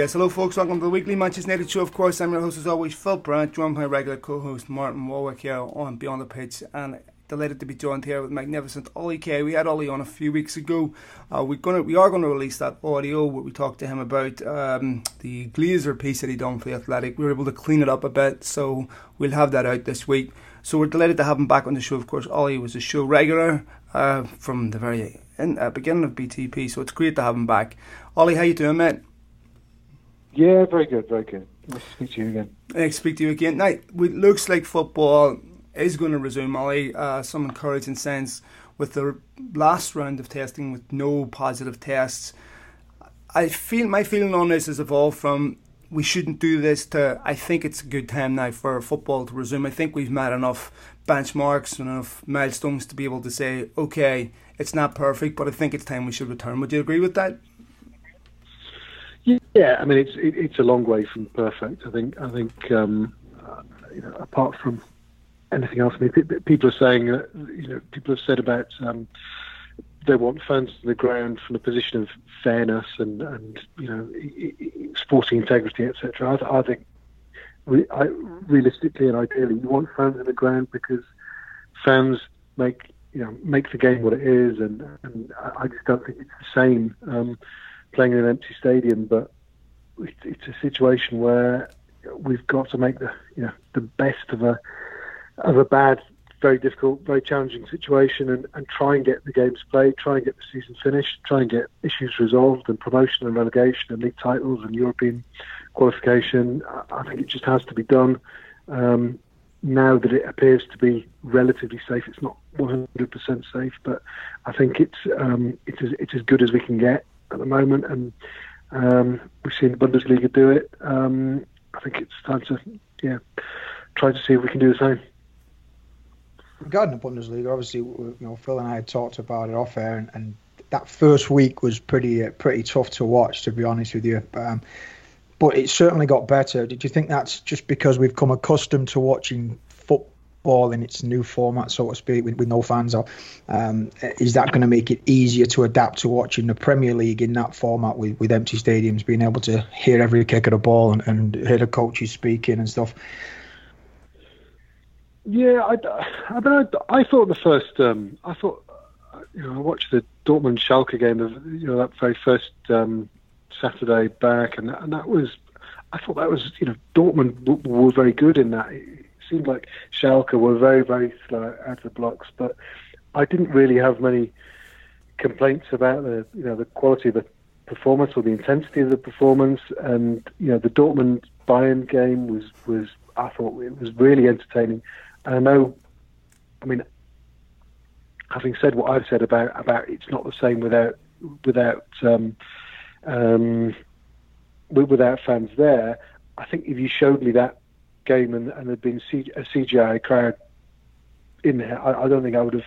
Yes, hello folks, welcome to the weekly Manchester United show. Of course, I'm your host as always, Phil Brandt, joined by regular co-host Martin Warwick here on Beyond the Pitch, and delighted to be joined here with magnificent Ollie Kay. We had Ollie on a few weeks ago. Uh, we're gonna, we are going to release that audio where we talked to him about um, the Glazer piece that he done for the Athletic. We were able to clean it up a bit, so we'll have that out this week. So we're delighted to have him back on the show. Of course, Ollie was a show regular uh, from the very in, uh, beginning of BTP, so it's great to have him back. Ollie, how you doing, mate? Yeah, very good, very good. Nice to speak to you again. To speak to you again. Now, it looks like football is going to resume, Ollie. Uh, some encouraging signs with the last round of testing with no positive tests. I feel my feeling on this has evolved from we shouldn't do this to I think it's a good time now for football to resume. I think we've met enough benchmarks and enough milestones to be able to say, okay, it's not perfect, but I think it's time we should return. Would you agree with that? Yeah, I mean it's it, it's a long way from perfect. I think I think um, uh, you know apart from anything else, I mean people are saying uh, you know people have said about um, they want fans on the ground from a position of fairness and and you know sporting integrity, etc. I, I, think re, I, realistically and ideally, you want fans on the ground because fans make you know make the game what it is, and and I just don't think it's the same um, playing in an empty stadium, but it's a situation where we've got to make the you know the best of a of a bad, very difficult, very challenging situation, and, and try and get the games played, try and get the season finished, try and get issues resolved, and promotion and relegation, and league titles and European qualification. I think it just has to be done. Um, now that it appears to be relatively safe, it's not 100% safe, but I think it's um, it's as, it's as good as we can get at the moment, and um, we've seen the Bundesliga do it. Um, I think it's time to yeah try to see if we can do the same. Regarding the Bundesliga, obviously, you know, Phil and I had talked about it off air, and, and that first week was pretty uh, pretty tough to watch, to be honest with you. Um, but it certainly got better. Did you think that's just because we've come accustomed to watching football in its new format, so to speak, with, with no fans? Or um, is that going to make it easier to adapt to watching the Premier League in that format with, with empty stadiums, being able to hear every kick of the ball and, and hear the coaches speaking and stuff? Yeah, I, I, I, thought the first, um, I thought, you know, I watched the Dortmund Schalke game of, you know, that very first um, Saturday back, and, and that was, I thought that was, you know, Dortmund were very good in that. Seemed like Schalke were very, very slow out of the blocks, but I didn't really have many complaints about the, you know, the quality of the performance or the intensity of the performance, and you know, the Dortmund Bayern game was was I thought it was really entertaining. And I know, I mean, having said what I've said about about it's not the same without without um, um, without fans there. I think if you showed me that game and, and there'd been a CGI crowd in there, I, I, don't think I would have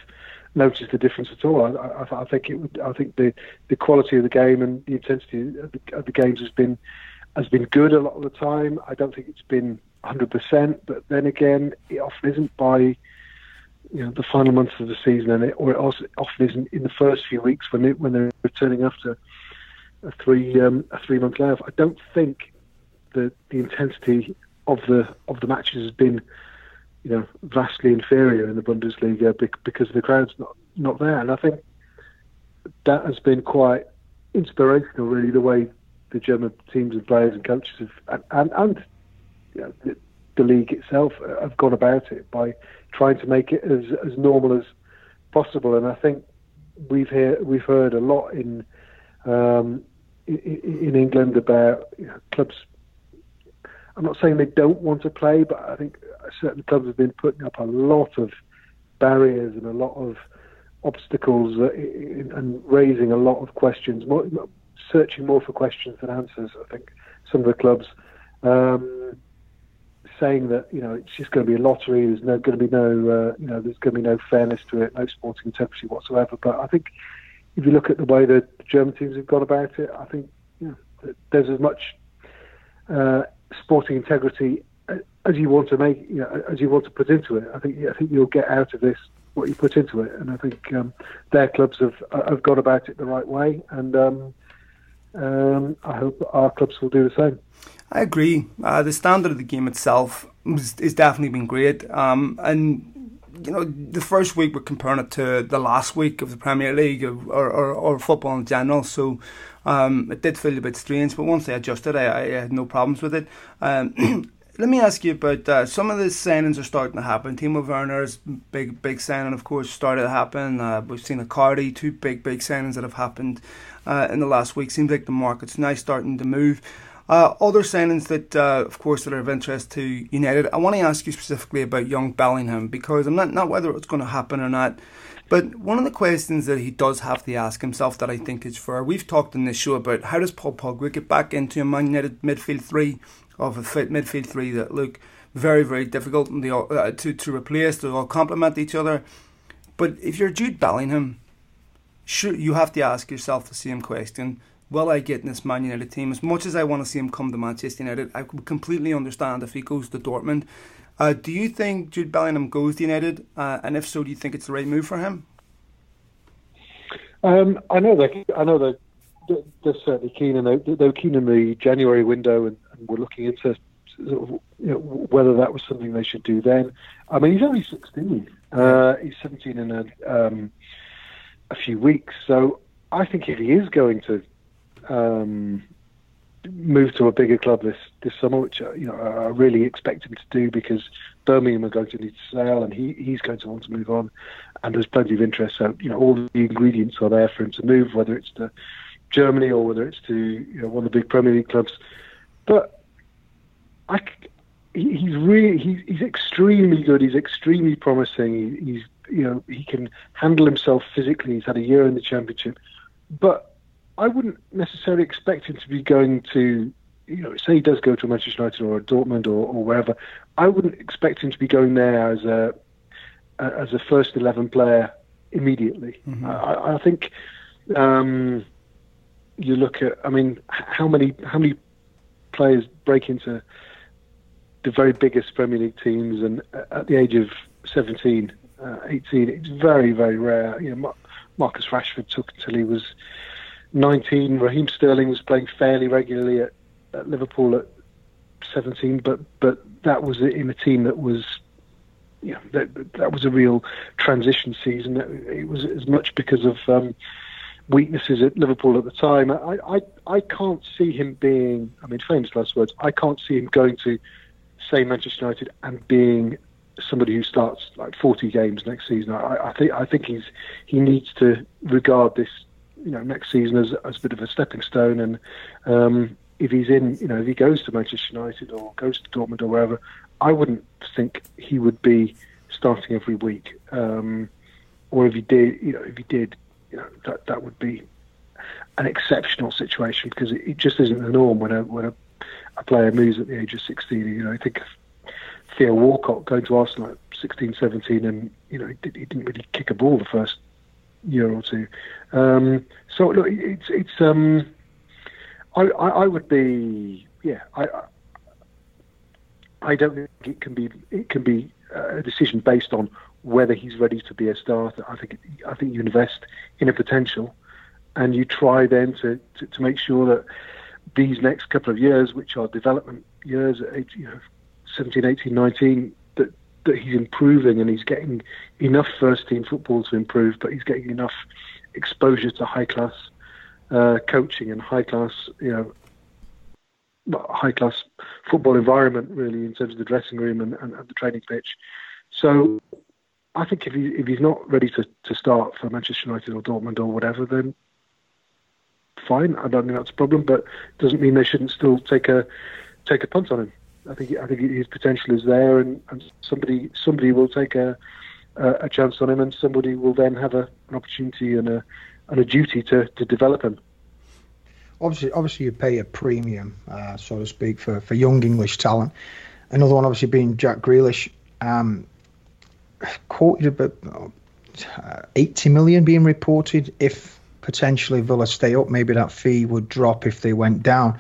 noticed the difference at all. I, I, I, think it would. I think the, the quality of the game and the intensity of the, of the games has been has been good a lot of the time. I don't think it's been 100%, but then again, it often isn't by you know the final months of the season, and it, or it also often isn't in the first few weeks when it, when they're returning after a three um, a three month layoff. I don't think that the intensity of the of the matches has been you know vastly inferior in the Bundesliga because the crowd's not not there, and I think that has been quite inspirational, really, the way the German teams and players and coaches have, and, and, and you know, the, the, league itself have gone about it by trying to make it as, as normal as possible. And I think we've hear, we've heard a lot in um, in, England about you know, clubs. I'm not saying they don't want to play, but I think certain clubs have been putting up a lot of barriers and a lot of obstacles uh, and raising a lot of questions, searching more for questions than answers. I think some of the clubs. Um, saying that you know it's just going to be a lottery. There's no going to be no uh, you know there's going to be no fairness to it, no sporting integrity whatsoever. But I think if you look at the way the German teams have gone about it, I think you know, there's as much uh, sporting integrity as you want to make you know as you want to put into it. I think I think you'll get out of this what you put into it, and I think um, their clubs have have gone about it the right way and. Um, um, I hope our clubs will do the same. I agree. Uh, the standard of the game itself is definitely been great, um, and you know the first week we're comparing it to the last week of the Premier League or, or, or football in general. So um, it did feel a bit strange, but once I adjusted, I, I had no problems with it. Um, let me ask you about uh, some of the signings are starting to happen. Timo Werner's big big signing, of course, started to happen. Uh, we've seen Icardi, two big big signings that have happened uh, in the last week. Seems like the market's now starting to move. Uh, other signings that, uh, of course, that are of interest to United. I want to ask you specifically about young Bellingham because I'm not not whether it's going to happen or not. But one of the questions that he does have to ask himself that I think is fair, we've talked in this show about how does Paul Pogba get back into a Man United midfield three of a fit midfield three that look very, very difficult and they all, uh, to, to replace, they all complement each other. But if you're Jude Bellingham, sure, you have to ask yourself the same question. Will I get in this Man United team? As much as I want to see him come to Manchester United, I completely understand if he goes to Dortmund. Uh, do you think Jude Bellingham goes to United? Uh, and if so, do you think it's the right move for him? Um, I know they. I know they're, they're certainly keen, and they, they were keen in the January window, and, and were looking into sort of, you know, whether that was something they should do then. I mean, he's only 16. Uh, he's 17 in a, um, a few weeks, so I think if he is going to um, move to a bigger club this this summer, which uh, you know I really expect him to do because Birmingham are going to need to sell, and he he's going to want to move on, and there's plenty of interest. So you know all the ingredients are there for him to move, whether it's to Germany or whether it's to you know one of the big Premier League clubs. But I, he's really he's, he's extremely good. He's extremely promising. He, he's you know he can handle himself physically. He's had a year in the Championship, but I wouldn't necessarily expect him to be going to, you know, say he does go to Manchester United or Dortmund or, or wherever. I wouldn't expect him to be going there as a as a first eleven player immediately. Mm-hmm. I, I, think um, you look at. I mean, how many how many players break into the very biggest Premier League teams and at the age of 17, uh, 18, it's very very rare. You know, Marcus Rashford took until he was 19. Raheem Sterling was playing fairly regularly at, at Liverpool at 17, but but that was in a team that was you know, that, that was a real transition season. It was as much because of um, weaknesses at Liverpool at the time. I, I, I can't see him being, I mean, famous last words, I can't see him going to, say, Manchester United and being somebody who starts like 40 games next season. I, I think I think he's he needs to regard this you know next season as, as a bit of a stepping stone. And um, if he's in, you know, if he goes to Manchester United or goes to Dortmund or wherever, I wouldn't think he would be starting every week. Um, or if he did, you know, if he did, you know, that that would be an exceptional situation because it, it just isn't the norm when a when a, a, player moves at the age of 16. You know, I think Theo Walcott going to Arsenal at 16, 17, and you know, he, he didn't really kick a ball the first year or two. Um, so look, it's it's. Um, I, I, I would be yeah. I I don't think it can be it can be a decision based on whether he's ready to be a starter. I think I think you invest in a potential, and you try then to, to, to make sure that these next couple of years, which are development years, you know, 17, 18, 19, that he's improving and he's getting enough first team football to improve, but he's getting enough exposure to high class uh, coaching and high class, you know, high class football environment really in terms of the dressing room and, and, and the training pitch. So I think if he if he's not ready to, to start for Manchester United or Dortmund or whatever, then fine. I don't think that's a problem, but it doesn't mean they shouldn't still take a take a punt on him. I think I think his potential is there, and, and somebody somebody will take a, a, a chance on him, and somebody will then have a, an opportunity and a and a duty to, to develop him. Obviously, obviously, you pay a premium, uh, so to speak, for, for young English talent. Another one, obviously, being Jack Grealish, um, quoted about uh, 80 million being reported. If potentially Villa stay up, maybe that fee would drop if they went down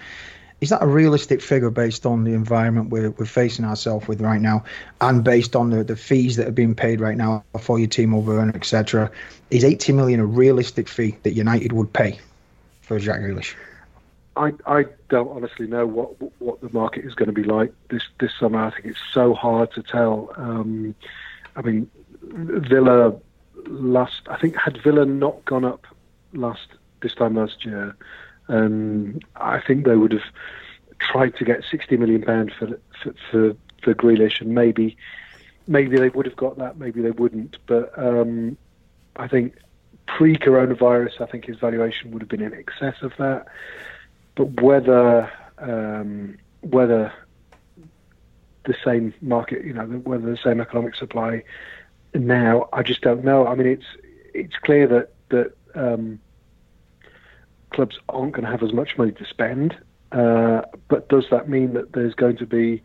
is that a realistic figure based on the environment we're, we're facing ourselves with right now and based on the, the fees that are being paid right now for your team over and etc is 80 million a realistic fee that united would pay for jack grealish I, I don't honestly know what what the market is going to be like this this summer. I think it's so hard to tell. Um, I mean, Villa last I think had Villa not gone up last this time last year, um, I think they would have tried to get 60 million pound for, for for for Grealish, and maybe maybe they would have got that, maybe they wouldn't. But um, I think pre-coronavirus, I think his valuation would have been in excess of that. But whether um, whether the same market, you know, whether the same economic supply now, I just don't know. I mean, it's it's clear that that um, clubs aren't going to have as much money to spend. Uh, but does that mean that there's going to be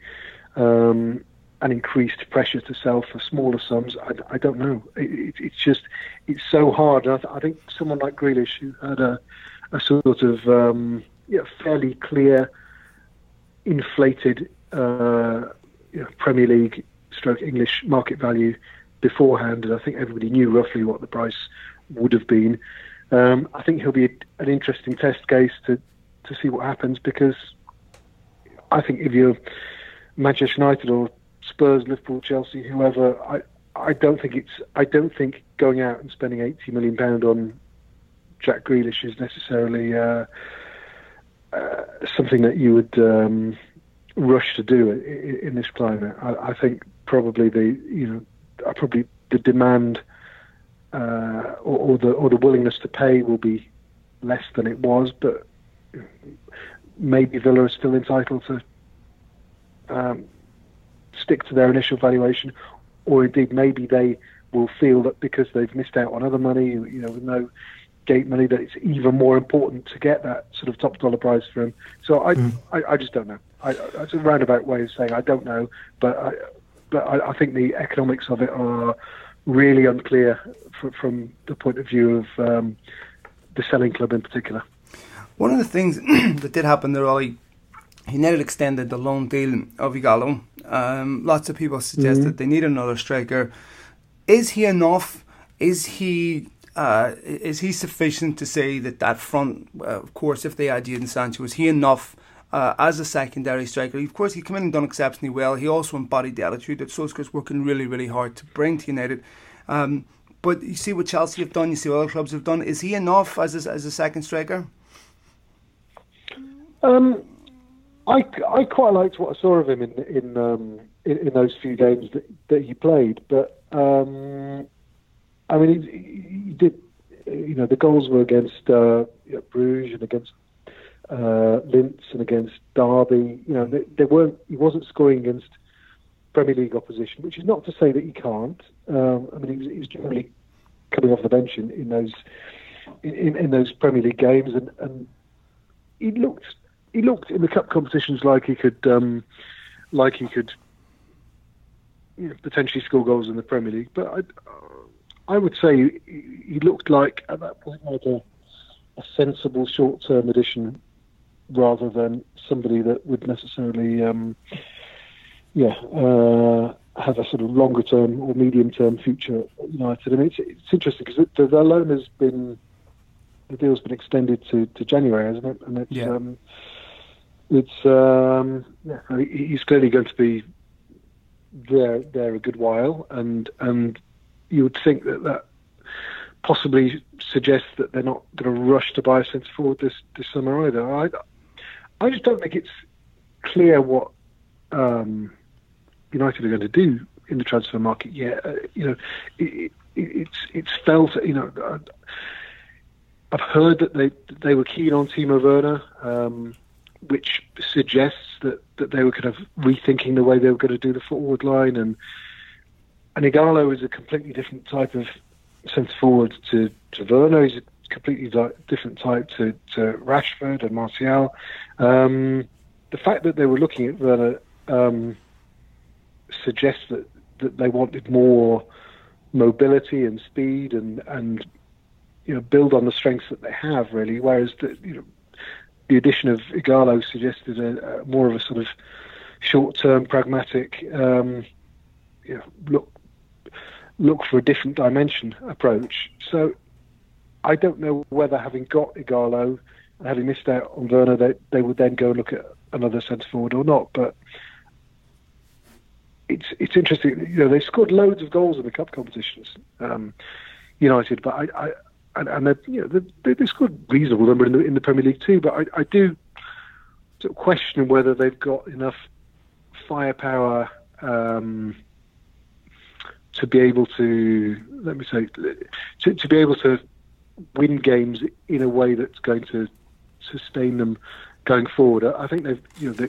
um, an increased pressure to sell for smaller sums? I, I don't know. It, it, it's just it's so hard. I, th- I, think someone like Grealish, who had a, a sort of um, you know, fairly clear, inflated uh, you know, Premier League stroke English market value beforehand, and I think everybody knew roughly what the price would have been. Um, I think he'll be an interesting test case to to see what happens because I think if you're Manchester United or Spurs, Liverpool, Chelsea, whoever, I I don't think it's I don't think going out and spending eighty million pound on Jack Grealish is necessarily uh, uh, something that you would um, rush to do in, in this climate. I, I, think probably the you know probably the demand uh, or, or, the or the willingness to pay will be less than it was, but maybe Villa is still entitled to um, stick to their initial valuation, or indeed maybe they will feel that because they've missed out on other money, you know, with no gate money, that it's even more important to get that sort of top dollar price for him. So I, mm. I, I, just don't know. I, it's a roundabout way of saying I don't know, but I, but I, I think the economics of it are really unclear for, from the point of view of um, the selling club in particular. One of the things that did happen there, Ollie, never extended the loan deal of Ighalo. Um, lots of people suggested mm-hmm. they need another striker. Is he enough? Is he uh, is he sufficient to say that that front, uh, of course, if they add Jadon Sancho, is he enough uh, as a secondary striker? Of course, he came in and done exceptionally well. He also embodied the attitude that Solskjaer's working really, really hard to bring to United. Um, but you see what Chelsea have done, you see what other clubs have done. Is he enough as a, as a second striker? Um, I, I quite liked what I saw of him in in um, in, in, those few games that, that he played, but um, I mean, he, he, did. You know, the goals were against uh, Bruges and against uh, and against Derby. You know, they, they, weren't. He wasn't scoring against Premier League opposition, which is not to say that he can't. Um, I mean, he was, he was, generally coming off the bench in, in those in, in, those Premier League games, and, and he looked he looked in the cup competitions like he could um, like he could you know, potentially score goals in the Premier League. But I, I would say he looked like at that point like a, a sensible short-term addition rather than somebody that would necessarily, um, yeah, uh, have a sort of longer-term or medium-term future at United. I mean, it's, it's interesting because the, the loan has been the deal's been extended to, to January, hasn't it? And it's yeah. um, it's um, yeah, he's clearly going to be there there a good while, and and you would think that that possibly suggests that they're not going to rush to buy a centre forward this this summer either. I I just don't think it's clear what um, United are going to do in the transfer market yet. Uh, you know, it, it, it's it's felt. You know, uh, I've heard that they they were keen on Timo Werner. Um, which suggests that, that they were kind of rethinking the way they were going to do the forward line. And and Ighalo is a completely different type of centre forward to, to Werner. He's a completely different type to, to Rashford and Martial. Um, the fact that they were looking at Werner um, suggests that, that they wanted more mobility and speed and, and you know build on the strengths that they have really. Whereas the, you know the addition of Ighalo suggested a, a more of a sort of short-term, pragmatic, um, you know, look look for a different dimension approach. So I don't know whether having got Ighalo, having missed out on Werner, they they would then go and look at another centre forward or not. But it's it's interesting. You know, they scored loads of goals in the cup competitions, um, United. But I, I and, and they you know they, they scored reasonable number in the in the Premier League too. But I, I do sort of question whether they've got enough firepower um, to be able to let me say to, to be able to win games in a way that's going to sustain them going forward. I think they've you know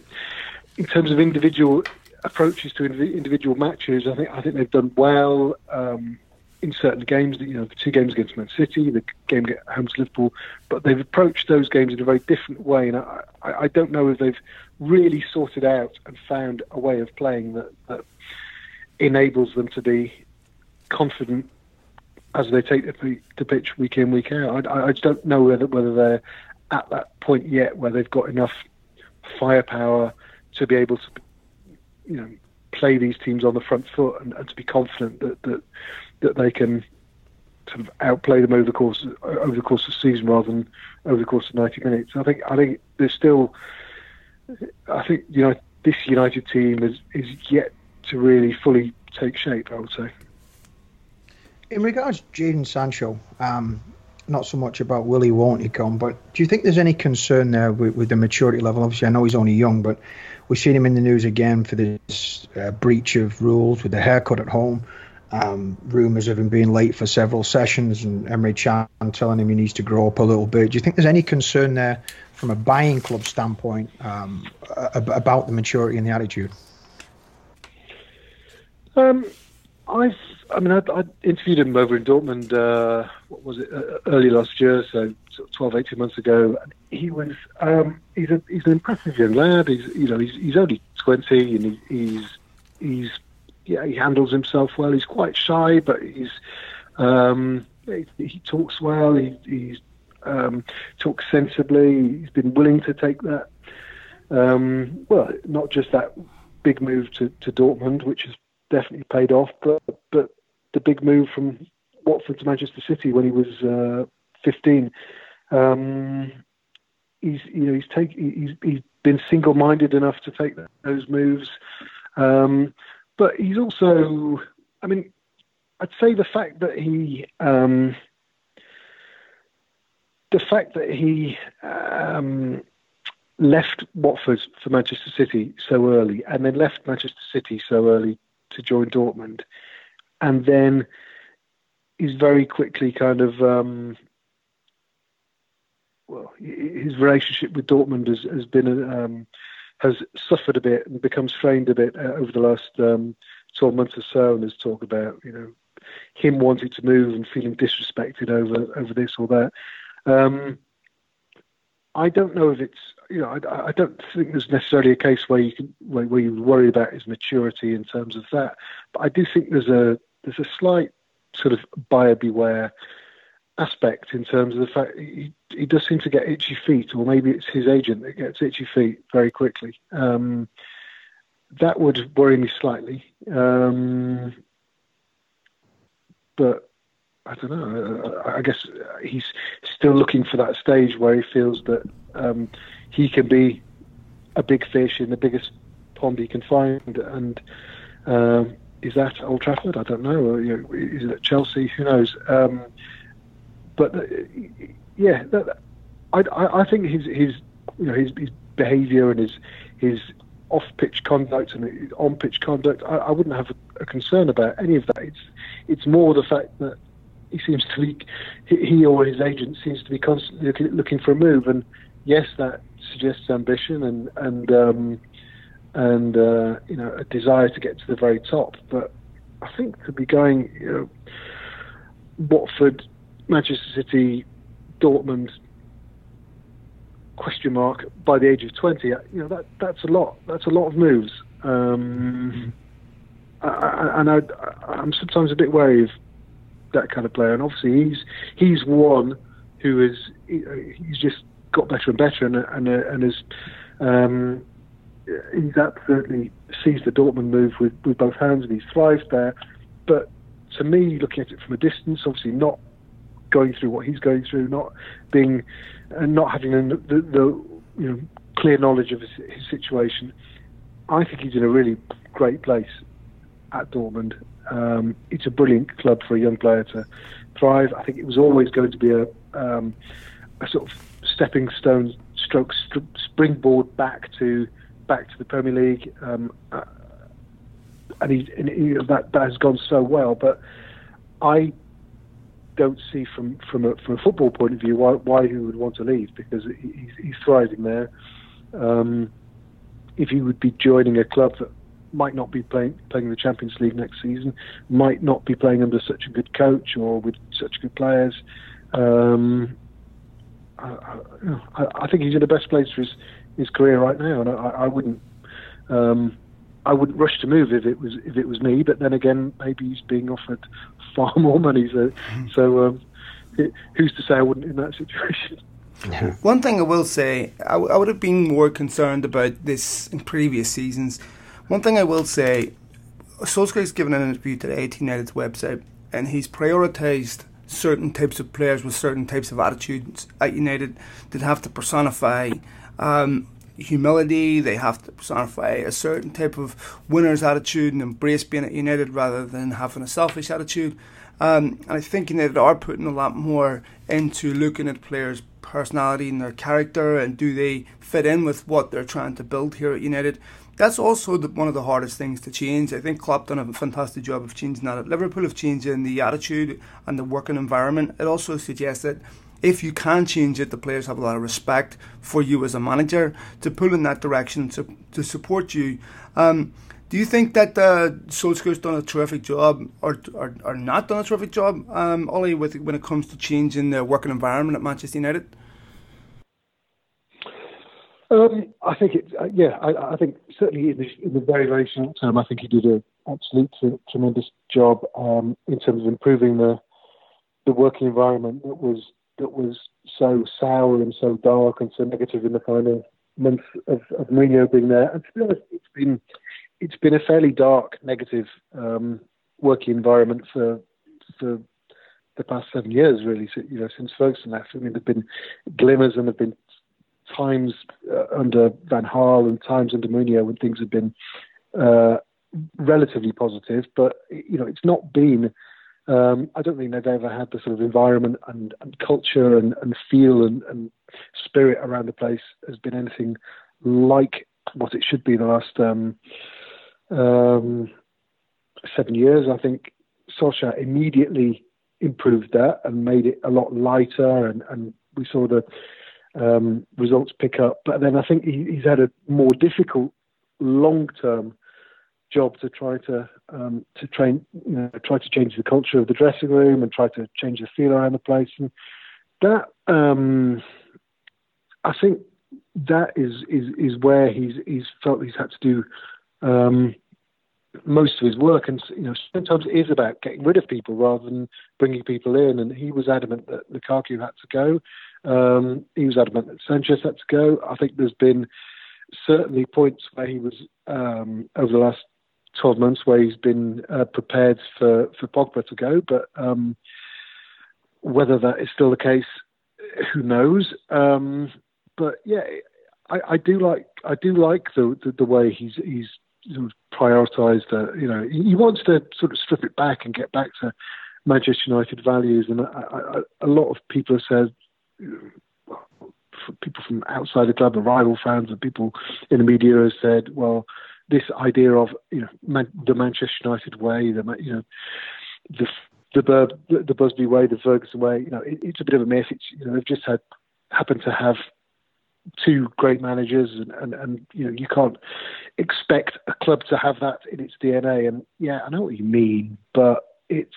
in terms of individual approaches to individual matches, I think I think they've done well um, in certain games. You know, the two games against Man City, the game at home to Liverpool, but they've approached those games in a very different way, and I, I, don't know if they've really sorted out and found a way of playing that, that enables them to be confident as they take the, pitch week in week out. I, I just don't know whether whether they're at that point yet where they've got enough firepower to be able to you know play these teams on the front foot and, and to be confident that, that that they can sort of outplay them over the course over the course of the season rather than over the course of 90 minutes. I think I think there's still I think you know this United team is is yet to really fully take shape. I would say. In regards to Jadon Sancho, um, not so much about will he, won't he come, but do you think there's any concern there with, with the maturity level? Obviously, I know he's only young, but we've seen him in the news again for this uh, breach of rules with the haircut at home. Um, rumours of him being late for several sessions and Emre Can telling him he needs to grow up a little bit. Do you think there's any concern there from a buying club standpoint um, about the maturity and the attitude? Um, I've, I mean, I, I, interviewed him over in Dortmund. Uh, what was it? Uh, early last year, so 12, 18 months ago. He was, um, he's a, he's an impressive young lad. He's, you know, he's, he's only 20 and he, he's, he's, yeah, he handles himself well. He's quite shy, but he's, um, he, he, talks well. He, he's um, talks sensibly. He's been willing to take that. Um, well, not just that big move to, to Dortmund, which has definitely paid off. But but the big move from Watford to Manchester City when he was uh, 15, um, he's you know he's take he's he's been single-minded enough to take those moves. Um, but he's also, I mean, I'd say the fact that he um, the fact that he um, left Watford for Manchester City so early, and then left Manchester City so early to join Dortmund, and then he's very quickly kind of um, well, his relationship with Dortmund has, has been um, has suffered a bit and become strained a bit uh, over the last um, 12 months or so, and there's talk about you know him wanting to move and feeling disrespected over over this or that. Um, I don't know if it's you know I, I, don't think there's necessarily a case where you can where, where you worry about his maturity in terms of that, but I do think there's a there's a slight sort of buyer beware aspect in terms of the fact he, he does seem to get itchy feet, or maybe it's his agent that gets itchy feet very quickly. Um, that would worry me slightly, um, but I don't know. I guess he's still looking for that stage where he feels that um, he can be a big fish in the biggest pond he can find. And um, is that Old Trafford? I don't know. Or, you know is it Chelsea? Who knows? Um, but uh, yeah, that, I, I, think his his you know his, his behaviour and his his off pitch conduct and on pitch conduct, I, I wouldn't have a, a, concern about any of that. It's it's more the fact that he seems to be, he or his agent seems to be constantly looking for a move. And yes, that suggests ambition and and um, and uh, you know a desire to get to the very top. But I think to be going, you know, Watford, Manchester City, Dortmund, question mark by the age of 20 you know that that's a lot that's a lot of moves um, I, and I, I'm sometimes a bit wary of that kind of player. And obviously, he's he's one who is he's just got better and better, and and and has um, he's absolutely seized the Dortmund move with with both hands, and he's thrived there. But to me, looking at it from a distance, obviously not going through what he's going through, not being and not having the, the, the you know clear knowledge of his, his, situation. I think he's in a really great place at Dortmund. Um, it's a brilliant club for a young player to thrive. I think it was always going to be a, um, a sort of stepping stone, stroke, springboard back to back to the Premier League. Um, uh, and, he, and he, that that has gone so well. But I don't see from from a, from a football point of view why why he would want to leave because he's, he's thriving there. Um, if he would be joining a club that might not be playing playing the Champions League next season, might not be playing under such a good coach or with such good players. Um, I, I, I, think he's in the best place for his, his career right now, and I, I wouldn't um, I wouldn't rush to move if it was if it was me. But then again, maybe he's being offered far more money. So, so um, it, who's to say I wouldn't in that situation? One thing I will say, I, w- I would have been more concerned about this in previous seasons. One thing I will say, Solskjaer's given an interview to the 18 United's website, and he's prioritised certain types of players with certain types of attitudes at United that have to personify um, humility. They have to personify a certain type of winner's attitude and embrace being at United rather than having a selfish attitude. Um, and I think United are putting a lot more into looking at players' personality and their character and do they fit in with what they're trying to build here at United. That's also the, one of the hardest things to change. I think Klopp done a fantastic job of changing that. At Liverpool have changed in the attitude and the working environment. It also suggests that if you can change it, the players have a lot of respect for you as a manager to pull in that direction to, to support you. Um, do you think that uh, Solskjaer's done a terrific job, or, or, or not done a terrific job, um, Ollie, with when it comes to changing the working environment at Manchester United? Um, I think it. Uh, yeah, I, I, think certainly in the, in the, very very short term, I think he did an absolute tremendous job um, in terms of improving the the working environment that was that was so sour and so dark and so negative in the final month of, of Mourinho being there. And to be honest, it's been it's been a fairly dark, negative um, working environment for for the past seven years, really. So, you know, since Ferguson left, I mean, there've been glimmers and there've been times uh, under Van Gaal and times under Mourinho when things have been uh, relatively positive. But you know, it's not been um, I don't think they've ever had the sort of environment and, and culture and, and feel and, and, spirit around the place has been anything like what it should be the last um, um, seven years. I think Solskjaer immediately improved that and made it a lot lighter, and we saw the um, results pick up. But then I think he, he's had a more difficult long term job to try to um, to train, you know, try to change the culture of the dressing room and try to change the feel around the place. And that, um, I think, that is is is where he's he's felt he's had to do um, most of his work. And you know, sometimes it is about getting rid of people rather than bringing people in. And he was adamant that Lukaku had to go. Um, he was adamant that Sanchez had to go. I think there's been certainly points where he was um, over the last 12 months where he's been uh, prepared for, for Pogba to go. But um, whether that is still the case, who knows? Um, but yeah, I, I, do like I do like the the, the way he's he's sort of prioritised. Uh, you know, he wants to sort of strip it back and get back to Manchester United values. And I, I, a lot of people have said. People from outside the club, the rival fans, and people in the media have said, "Well, this idea of you know Man- the Manchester United way, the you know the the, the Busby way, the Ferguson way. You know, it, it's a bit of a mess. It's you know they've just had happened to have two great managers, and, and, and you know you can't expect a club to have that in its DNA. And yeah, I know what you mean, but it's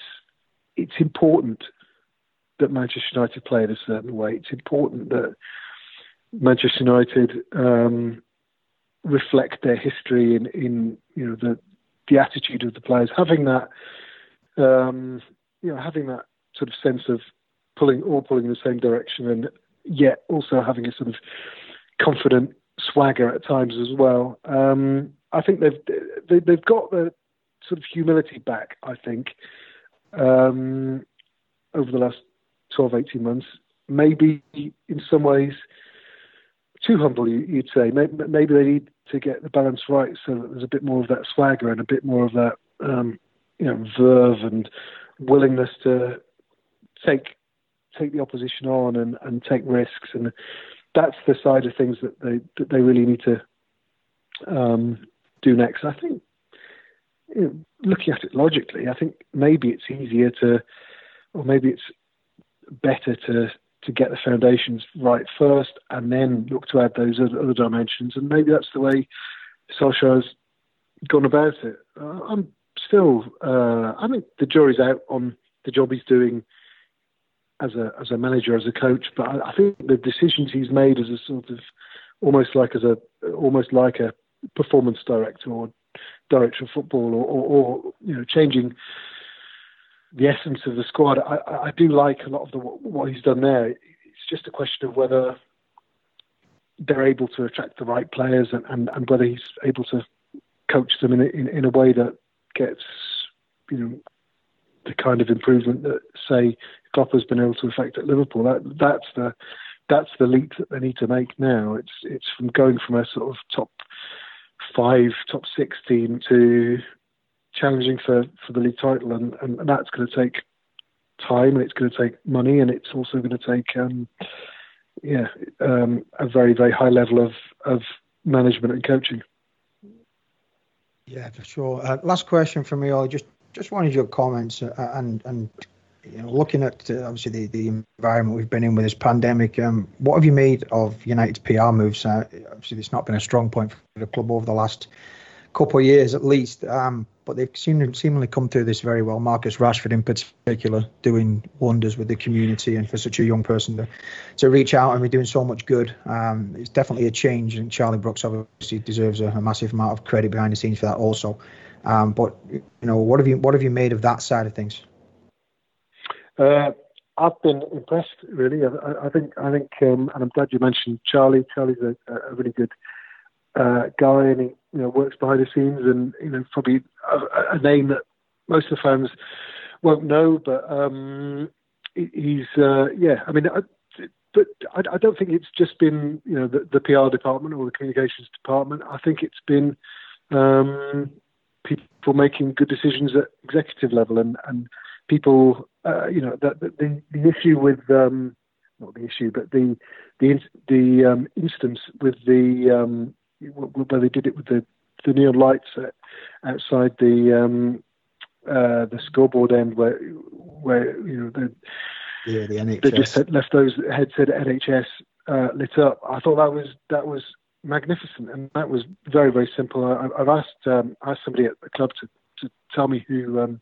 it's important that Manchester United play in a certain way. It's important that Manchester United um, reflect their history in, in you know the the attitude of the players, having that um, you know having that sort of sense of pulling all pulling in the same direction, and yet also having a sort of confident swagger at times as well. Um, I think they've they, have they have got the sort of humility back. I think um, over the last 12, 18 months. Maybe in some ways too humble, you'd say. Maybe they need to get the balance right so that there's a bit more of that swagger and a bit more of that, um, you know, verve and willingness to take take the opposition on and, and take risks. And that's the side of things that they that they really need to um, do next. I think, you know, looking at it logically, I think maybe it's easier to, or maybe it's better to to get the foundations right first, and then look to add those other, dimensions. And maybe that's the way Solskjaer's gone about it. Uh, I'm still, uh, I think the jury's out on the job he's doing as a as a manager, as a coach. But I, I think the decisions he's made as a sort of almost like as a almost like a performance director or director of football, or, or, or you know, changing the essence of the squad. I, I do like a lot of the what he's done there. It's just a question of whether they're able to attract the right players and, and, and whether he's able to coach them in, in, in a way that gets you know the kind of improvement that say Klopp has been able to effect at Liverpool. That that's the that's the leap that they need to make now. It's it's from going from a sort of top five, top six team to challenging for, for the league title, and, and that's going to take time, and it's going to take money, and it's also going to take um, yeah um, a very very high level of of management and coaching. Yeah, for sure. Uh, last question for me, I just just wanted your comments uh, and and you know, looking at uh, obviously the, the environment we've been in with this pandemic, um, what have you made of United's PR moves? Uh, obviously, it's not been a strong point for the club over the last couple of years at least, um, but they've seemingly come through this very well. Marcus Rashford, in particular, doing wonders with the community and for such a young person to, to reach out and be doing so much good. Um, it's definitely a change, and Charlie Brooks obviously deserves a, a massive amount of credit behind the scenes for that also. Um, but you know, what have you what have you made of that side of things? Uh, I've been impressed, really. I, I think, I think, um, and I'm glad you mentioned Charlie. Charlie's a, a really good uh, guy, and he you know works behind the scenes, and you know probably a, a name that most of the fans won't know, but um, he's uh, yeah. I mean, I, but I, I, don't think it's just been you know the, the, PR department or the communications department. I think it's been um, people making good decisions at executive level, and and people uh, you know, the, the, the issue with, um, not the issue, but the, the, the um, instance with the, um, where they did it with the, the neon lights outside the, um, uh, the scoreboard end where, where, you know, the, yeah, the NHS. they just had left those heads said NHS uh, lit up. I thought that was, that was magnificent. And that was very, very simple. I, have asked, um, asked somebody at the club to, to tell me who, um,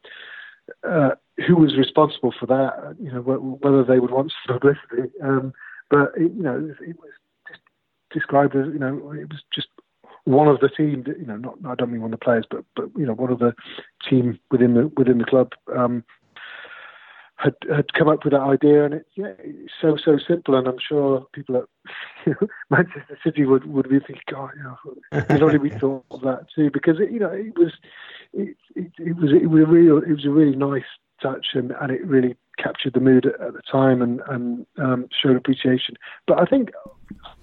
uh, who was responsible for that, you know, whether they would want publicity. Um, but it, you know, it was described as you know, it was just one of the team. You know, not I don't mean one of the players, but but you know, one of the team within the within the club um, had had come up with that idea, and it yeah, it's so so simple. And I'm sure people at you know, Manchester City would would be thinking, God, you know, if only we thought of that too, because it, you know, it was it, it, it was it was a real it was a really nice touch, and, and it really captured the mood at, at the time and, and um, showed appreciation. But I think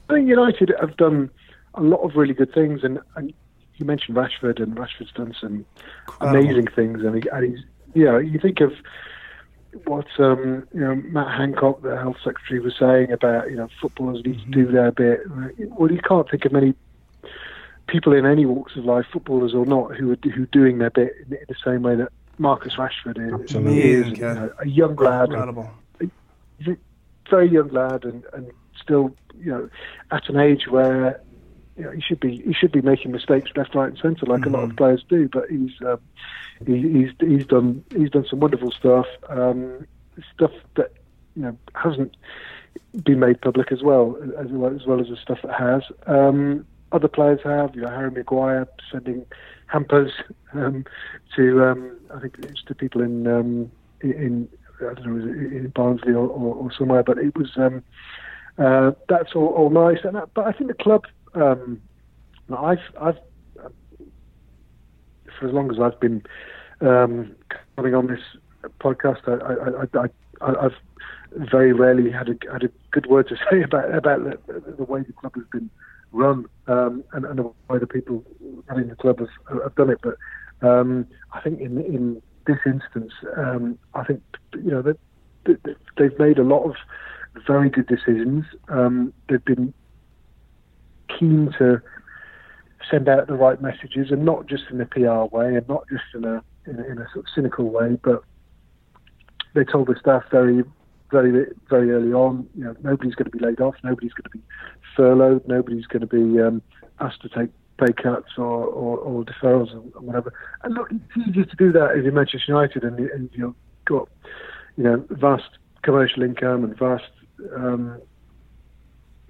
I think United have done a lot of really good things, and, and you mentioned Rashford, and Rashford's done some amazing things, and, he, and he's you know you think of what um, you know Matt Hancock, the health secretary, was saying about you know footballers need to do mm-hmm. their bit. Well, you can't think of many people in any walks of life, footballers or not, who are who are doing their bit in, in the same way that Marcus Rashford is, Absolutely. is you know, a young lad, Incredible. a very young lad, and, and still you know at an age where you know, he should be he should be making mistakes left, right, and centre like mm-hmm. a lot of mm-hmm. players do. But he's um, he, he's he's done he's done some wonderful stuff, um, stuff that you know hasn't been made public as well as well as, well as the stuff that has. Um, other players have, you know, Harry Maguire sending hampers um, to um, I think it's to people in um, in I don't know in Barnsley or, or, or, somewhere, but it was um, uh, that's all, all nice. And that, but I think the club, um, I've I've for as long as I've been um, coming on this podcast, I, I, I, I, I've very rarely had a had a good word to say about about the, the way the club has been run um, and, and the way the people running the club have, have done it. But um, I think in in this instance, um, I think you know that they, they've made a lot of very good decisions. Um, they've been keen to send out the right messages, and not just in a PR way, and not just in a in a, in a sort of cynical way, but they told the staff very, very, very early on, you know, nobody's going to be laid off, nobody's going to be furloughed, nobody's going to be um, asked to take pay cuts or, or, or deferrals or whatever. And look, it's easier to do that if you're Manchester United and, and you've got, you know, vast commercial income and vast um,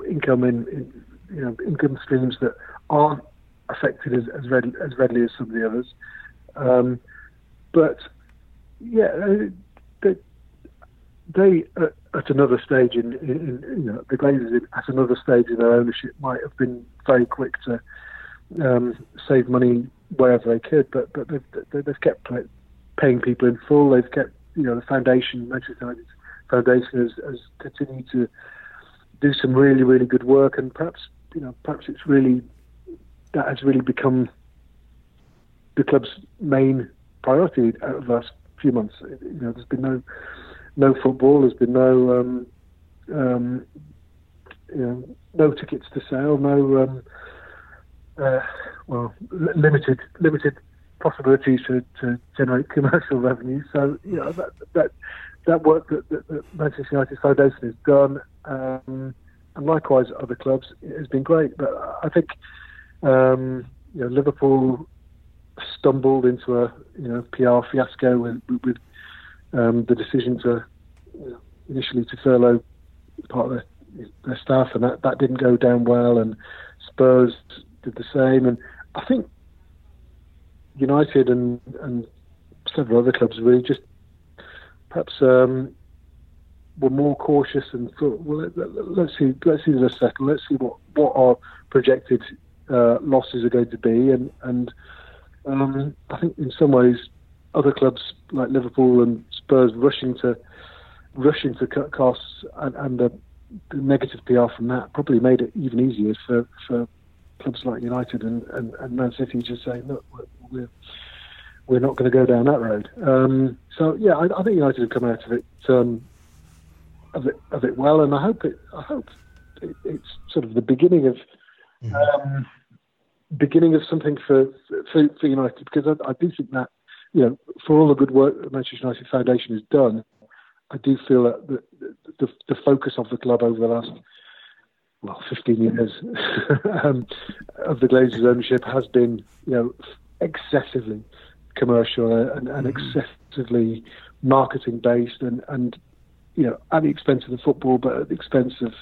income in, in, you know income streams that aren't affected as as, ready, as readily as some of the others. Um, but yeah, uh, they, they at, another stage in, in, in, you know the Glazers at another stage in their ownership might have been very quick to um, save money wherever they could, but but they've, they've kept paying people in full. They've kept you know the foundation, Manchester United's foundation has, has continued to do some really really good work, and perhaps you know perhaps it's really that has really become the club's main priority over the last few months. You know, there's been no no football. There's been no um, um, you know no tickets to sell. No um, uh, well limited limited possibilities to, to generate commercial revenue. So you know that that that work that, that, that Manchester United Foundation has done, um, and likewise other clubs, has been great. But I think um, you know Liverpool stumbled into a you know PR fiasco with, with um, the decision to you know, initially to furlough part of their, their staff, and that, that didn't go down well. And Spurs did the same, and I think United and and several other clubs really just perhaps um, were more cautious and thought, well, let, us see, let's see this settle, let's see what what our projected uh, losses are going to be, and and um, I think in some ways other clubs like Liverpool and Spurs rushing to rushing to cut costs and, and the, the, negative PR from that probably made it even easier for, for clubs like United and, and, and Man City to say, look, we're we're not going to go down that road. Um, so yeah, I, I, think United have come out of it um, of it of it well, and I hope it I hope it, it's sort of the beginning of. Mm-hmm. Um, beginning of something for for, for United because I, I, do think that you know for all the good work that Manchester United Foundation has done, I do feel that the, the, the focus of the club over the last well 15 years um, of the Glazers ownership has been you know excessively commercial and, and mm-hmm. excessively marketing based and and you know at the expense of the football but at the expense of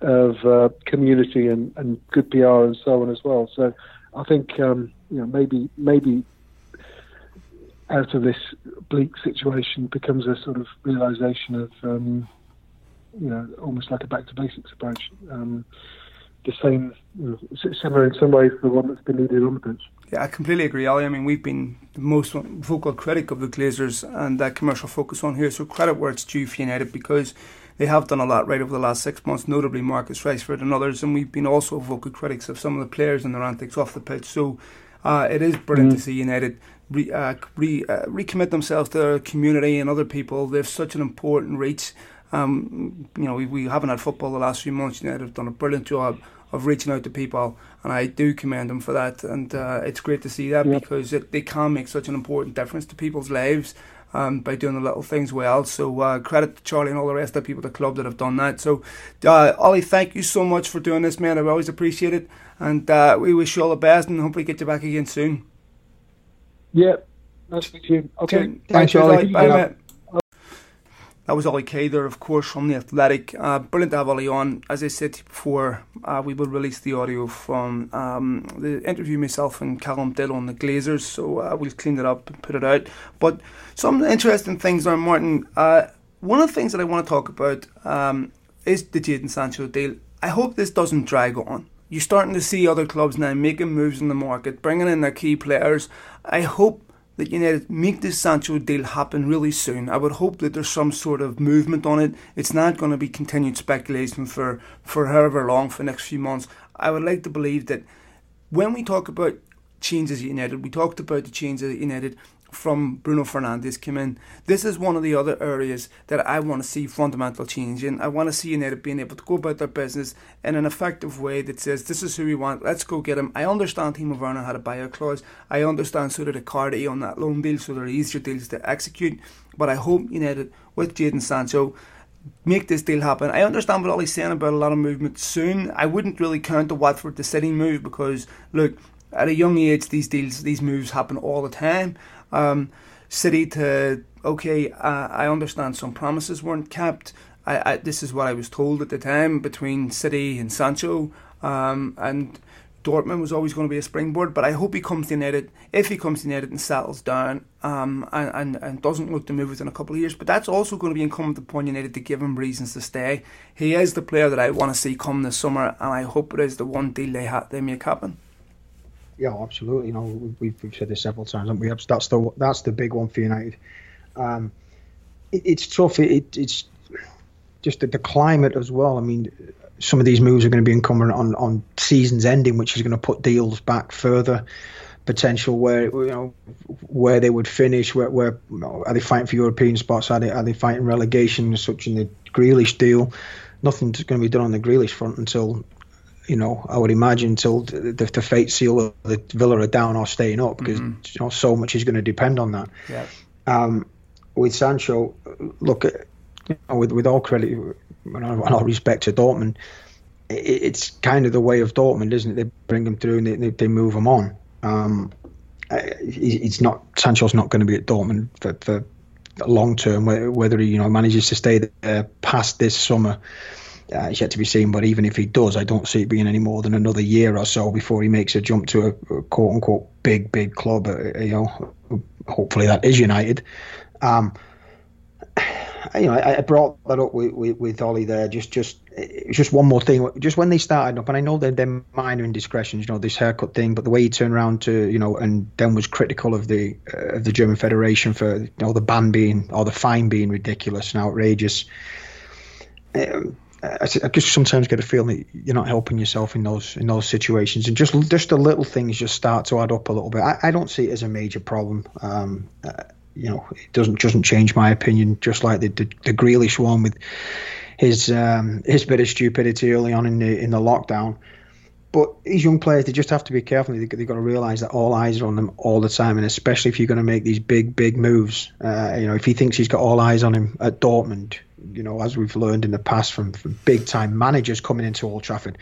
of uh, community and, and good PR and so on as well. So I think um, you know maybe maybe out of this bleak situation becomes a sort of realization of um, you know almost like a back to basics approach. Um, the same, you know, similar in some ways to the one that's been needed on the pitch. Yeah, I completely agree, Ali. I mean, we've been the most vocal critic of the Glazers and that commercial focus on here, so credit where it's due for United because they have done a lot right over the last six months, notably Marcus Rashford and others, and we've been also vocal critics of some of the players and their antics off the pitch. So uh, it is brilliant mm. to see United re, uh, re, uh, recommit themselves to their community and other people. They've such an important reach. Um, you know, we, we haven't had football the last few months. United have done a brilliant job of reaching out to people, and I do commend them for that. And uh, it's great to see that yep. because it, they can make such an important difference to people's lives um, by doing the little things well. So uh, credit to Charlie and all the rest of the people at the club that have done that. So, uh, Ollie, thank you so much for doing this, man. I always appreciate it, and uh, we wish you all the best, and hopefully get you back again soon. Yep. nice to meet you. Okay, thanks, Charlie. Bye, mate. That was Ollie Kay there, of course, from The Athletic. Uh, brilliant to have Ollie on. As I said before, uh, we will release the audio from um, the interview myself and Callum did on the Glazers, so uh, we'll clean it up and put it out. But some interesting things there, Martin. Uh, one of the things that I want to talk about um, is the Jadon Sancho deal. I hope this doesn't drag on. You're starting to see other clubs now making moves in the market, bringing in their key players. I hope that United make this Sancho deal happen really soon. I would hope that there's some sort of movement on it. It's not going to be continued speculation for, for however long, for the next few months. I would like to believe that when we talk about changes at United, we talked about the changes at United from Bruno Fernandes came in. This is one of the other areas that I want to see fundamental change in. I want to see United being able to go about their business in an effective way that says, this is who we want, let's go get him. I understand Timo Werner had a buyout clause. I understand so did Icardi on that loan deal, so they're easier deals to execute. But I hope United, with Jadon Sancho, make this deal happen. I understand what Ollie's saying about a lot of movement soon. I wouldn't really count the Watford to City move because, look, at a young age, these deals, these moves happen all the time. Um, City to okay, uh, I understand some promises weren't kept. I, I, this is what I was told at the time between City and Sancho, um, and Dortmund was always going to be a springboard. But I hope he comes to United. If he comes to United and settles down, um, and, and and doesn't look to move within a couple of years, but that's also going to be incumbent upon United to give him reasons to stay. He is the player that I want to see come this summer, and I hope it is the one deal they ha- they make happen. Yeah, absolutely. You know, we've, we've said this several times, haven't we? That's the that's the big one for United. Um, it, it's tough. It, it's just the, the, climate as well. I mean, some of these moves are going to be incumbent on on seasons ending, which is going to put deals back further. Potential where you know where they would finish. Where, where are they fighting for European spots? Are they are they fighting relegation? Such in the Grealish deal. Nothing's going to be done on the Grealish front until you know, I would imagine until the, the fate seal of the Villa are down or staying up because mm-hmm. you know so much is going to depend on that. Yeah. Um, with Sancho, look, you know, with with all credit and all respect to Dortmund, it, it's kind of the way of Dortmund, isn't it? They bring him through and they, they move him on. Um, it's not Sancho's not going to be at Dortmund for, for long term. Whether he you know manages to stay there past this summer uh, it's yet to be seen. But even if he does, I don't see it being any more than another year or so before he makes a jump to a, a quote unquote big, big club. Uh, you know, hopefully that is United. Um, you know, I, I, brought that up with, with, with Ollie there. Just, just, just one more thing. Just when they started up, and I know they're, they're minor indiscretions, you know, this haircut thing, but the way he turned around to, you know, and then was critical of the uh, of the German Federation for, you know, the ban being or the fine being ridiculous and outrageous. Um, I, just sometimes get a feeling that you're not helping yourself in those in those situations, and just just the little things just start to add up a little bit. I, I don't see it as a major problem. Um, uh, you know, it doesn't doesn't change my opinion. Just like the the, the Grealish one with his um, his bit of stupidity early on in the in the lockdown. But these young players, they just have to be careful. They, have got to realise that all eyes are on them all the time, and especially if you're going to make these big, big moves. Uh, you know, if he thinks he's got all eyes on him at Dortmund, you know, as we've learned in the past from, from big time managers coming into Old Trafford,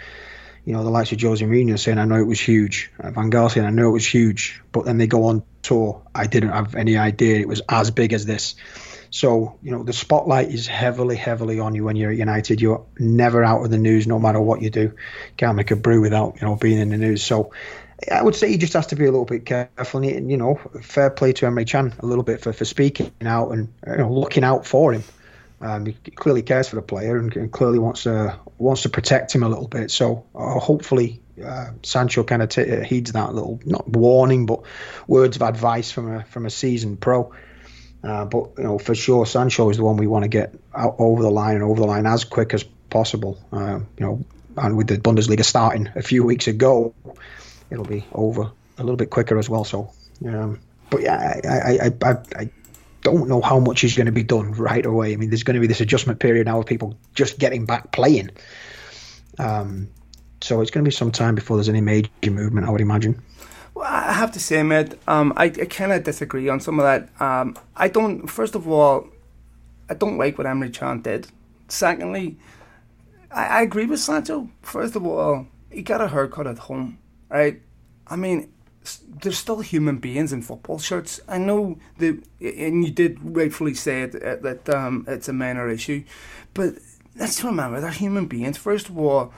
you know, the likes of Jose Mourinho saying, I know it was huge. Uh, Van Gaal saying, I know it was huge. But then they go on tour. I didn't have any idea it was as big as this. So, you know, the spotlight is heavily, heavily on you when you're at United. You're never out of the news no matter what you do. Can't make a brew without, you know, being in the news. So I would say he just has to be a little bit careful. And, you know, fair play to Emre Can a little bit for, for speaking out and you know, looking out for him. Um, he clearly cares for the player and, and, clearly wants to wants to protect him a little bit. So uh, hopefully uh, Sancho kind of t- uh, heeds that little not warning but words of advice from a from a seasoned pro. Uh, but you know for sure Sancho is the one we want to get out over the line and over the line as quick as possible. Uh, you know, and with the Bundesliga starting a few weeks ago, it'll be over a little bit quicker as well. So, um, but yeah, I, I, I, I don't know how much is going to be done right away. I mean, there's going to be this adjustment period now of people just getting back playing. Um, so it's going to be some time before there's any major movement, I would imagine. Well, I have to say, Matt, um, I, I of disagree on some of that. Um, I don't, first of all, I don't like what Emre Can did. Secondly, I, I agree with Sancho. First of all, he got a haircut at home, right? I mean, there's still human beings in football shirts. I know that, and you did rightfully say it, uh, that um, it's a minor issue, but let's remember they're human beings. First of all,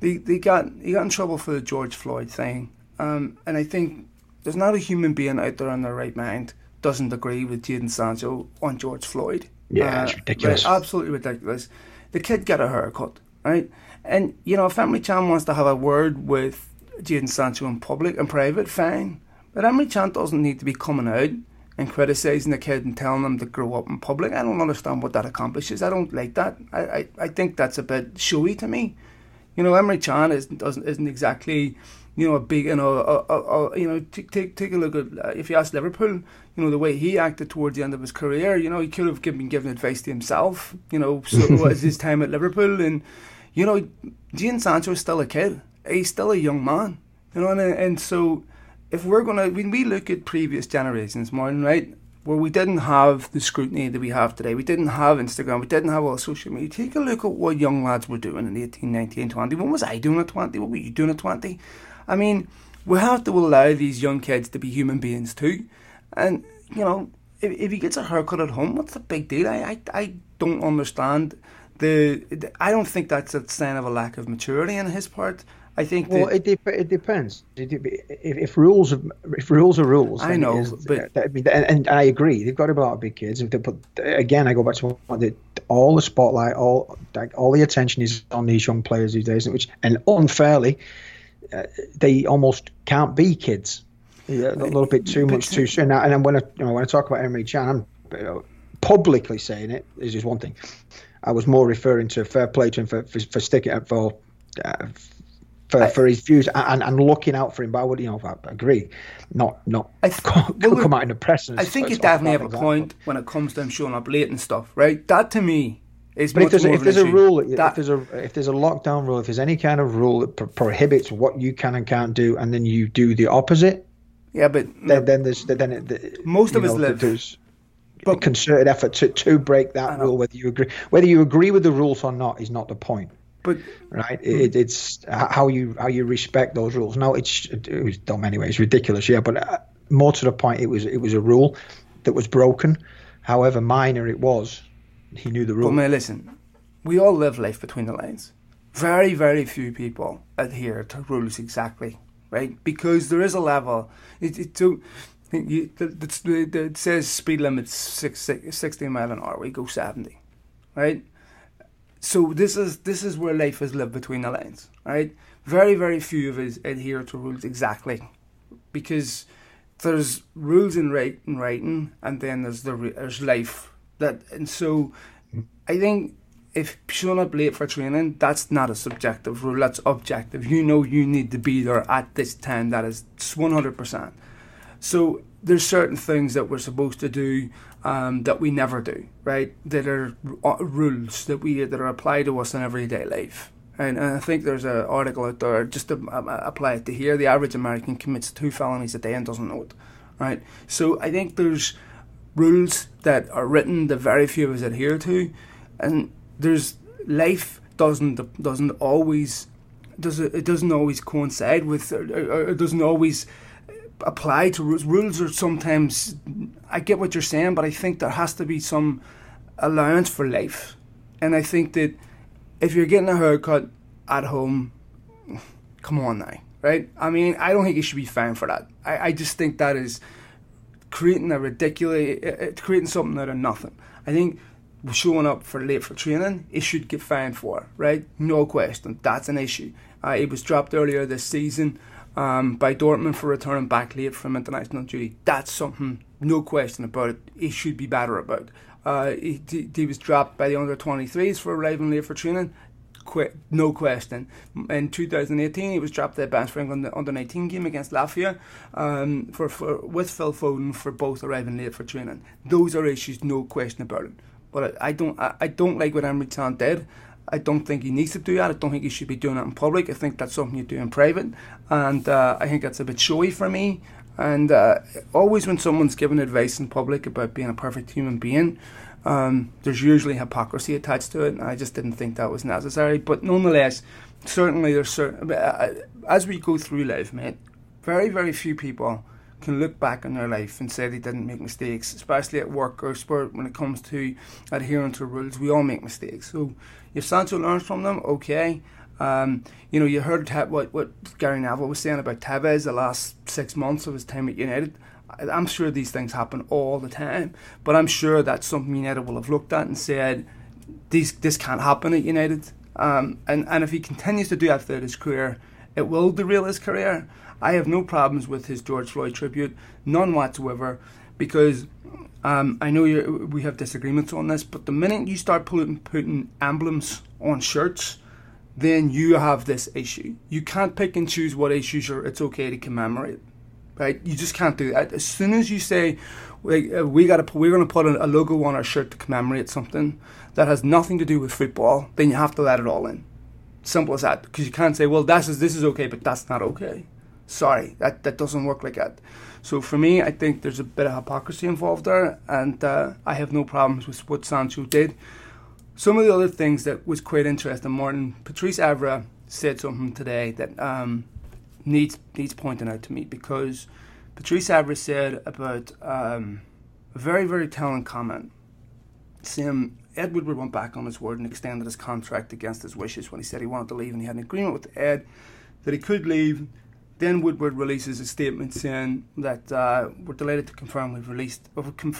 they, they got he got in trouble for the George Floyd thing, um, and I think there's not a human being out there in their right mind doesn't agree with Jadon Sancho on George Floyd. Yeah, uh, it's ridiculous. Right, absolutely ridiculous. The kid got a haircut, right? And you know, if Emre Can wants to have a word with Jadon Sancho in public and private, fine. But Emre Can doesn't need to be coming out and criticising the kid and telling them to grow up in public. I don't understand what that accomplishes. I don't like that. I, I, I think that's a bit showy to me. You know, Emre Can isn't doesn't isn't exactly you know a big you know a, a, a, you know take take take a look at uh, if you ask Liverpool, you know the way he acted towards the end of his career. You know he could have been given advice to himself. You know, so was his time at Liverpool and you know Jadon Sancho is still a kid. He's still a young man. You know, and, and so if we're gonna when we look at previous generations, Martin, right, where we didn't have the scrutiny that we have today, we didn't have Instagram, we didn't have all social media. Take a look at what young lads were doing in 18, 19, 20. What was I doing at 20? What were you doing at 20? I mean, we have to allow these young kids to be human beings too. And, you know, if, if he gets a haircut at home, what's the big deal? I, I, I don't understand the, the. I don't think that's a sign of a lack of maturity on his part. I think. Well, that, it, it depends. If, if rules are if rules are rules, I know, but uh, I and, and, I agree. They've got to be a lot of big kids. Put again, I go back to all the spotlight, all like, all the attention is on these young players these days, which and unfairly, uh, they almost can't be kids. Yeah, a little bit too much too soon. Now, and then when I you know, when I talk about Emre Can, I'm you know, publicly saying it is just one thing. I was more referring to fair play to him for for, for sticking up for. Uh, for, for his views and, and looking out for him. But I would, you know, I agree, not not I th- come, well, come out in the press. I think you definitely have a point when it comes to him showing up late and stuff, right? That to me is. But if there's, a, if there's a rule, that, if there's a if there's a lockdown rule, if there's any kind of rule that pro- prohibits what you can and can't do, and then you do the opposite. Yeah, but then, then there's then it, the, most of us live. There's, but concerted effort to, to break that rule, whether you agree whether you agree with the rules or not, is not the point. But right, it, it's how you how you respect those rules. No, it's it was dumb anyway. It's ridiculous, yeah. But uh, more to the point, it was it was a rule that was broken. However minor it was, he knew the rule. But man, listen, we all live life between the lines. Very, very few people adhere to rules exactly, right? Because there is a level. It, it, to, you, it, it says speed limit 60 mile an hour. We go 70, right? So this is this is where life is lived between the lines, right? Very very few of us adhere to rules exactly, because there's rules in, write, in writing, and then there's the there's life that, and so I think if showing up late for training, that's not a subjective rule. That's objective. You know you need to be there at this time. That is one hundred percent. So there's certain things that we're supposed to do um, that we never do, right? That are uh, rules that we that are applied to us in everyday life. And, and I think there's an article out there just to uh, apply it to here. The average American commits two felonies a day and doesn't know it, right? So I think there's rules that are written that very few of us adhere to, and there's life doesn't doesn't always does it, it doesn't always coincide with or, or it doesn't always apply to rules. Rules are sometimes. I get what you're saying, but I think there has to be some allowance for life, and I think that if you're getting a haircut at home, come on now, right? I mean, I don't think you should be fined for that. I, I just think that is creating a ridiculous, creating something out of nothing. I think showing up for late for training, it should get fined for, right? No question, that's an issue. Uh, it was dropped earlier this season um, by Dortmund for returning back late from international duty. That's something, no question about it, he should be better about. Uh, he, he was dropped by the under 23s for arriving late for training. No question. In 2018, he was dropped at for England the under 19 game against Latvia um, for, for with Phil Foden for both arriving late for training. Those are issues, no question about it. But I, I don't, I, I don't like what Emre Can did. I don't think he needs to do that. I don't think he should be doing it in public. I think that's something you do in private, and uh, I think that's a bit showy for me. And uh, always when someone's giving advice in public about being a perfect human being, um, there's usually hypocrisy attached to it. And I just didn't think that was necessary. But nonetheless, certainly there's certain as we go through life, mate. Very very few people can look back on their life and say they didn't make mistakes, especially at work or sport when it comes to adhering to rules. We all make mistakes. So if Sancho learns from them, okay. Um, you know, you heard what, what Gary Neville was saying about Tevez the last six months of his time at United. I'm sure these things happen all the time, but I'm sure that something United will have looked at and said, "These this can't happen at United." Um, and and if he continues to do that throughout his career, it will derail his career. I have no problems with his George Floyd tribute, none whatsoever, because um, I know we have disagreements on this, but the minute you start putting, putting emblems on shirts, then you have this issue. You can't pick and choose what issues are, it's okay to commemorate, right? You just can't do that. As soon as you say, like, uh, we got to, we're going to put a logo on our shirt to commemorate something that has nothing to do with football, then you have to let it all in. Simple as that. Because you can't say, well, that's this is okay, but that's not okay. Sorry, that that doesn't work like that. So for me, I think there's a bit of hypocrisy involved there, and uh, I have no problems with what Sancho did. Some of the other things that was quite interesting, Martin Patrice Evra said something today that um, needs needs pointing out to me because Patrice Evra said about um, a very very telling comment, Sam Ed Woodward went back on his word and extended his contract against his wishes when he said he wanted to leave and he had an agreement with Ed that he could leave. Then Woodward releases a statement saying that uh, we're delighted to confirm we've released,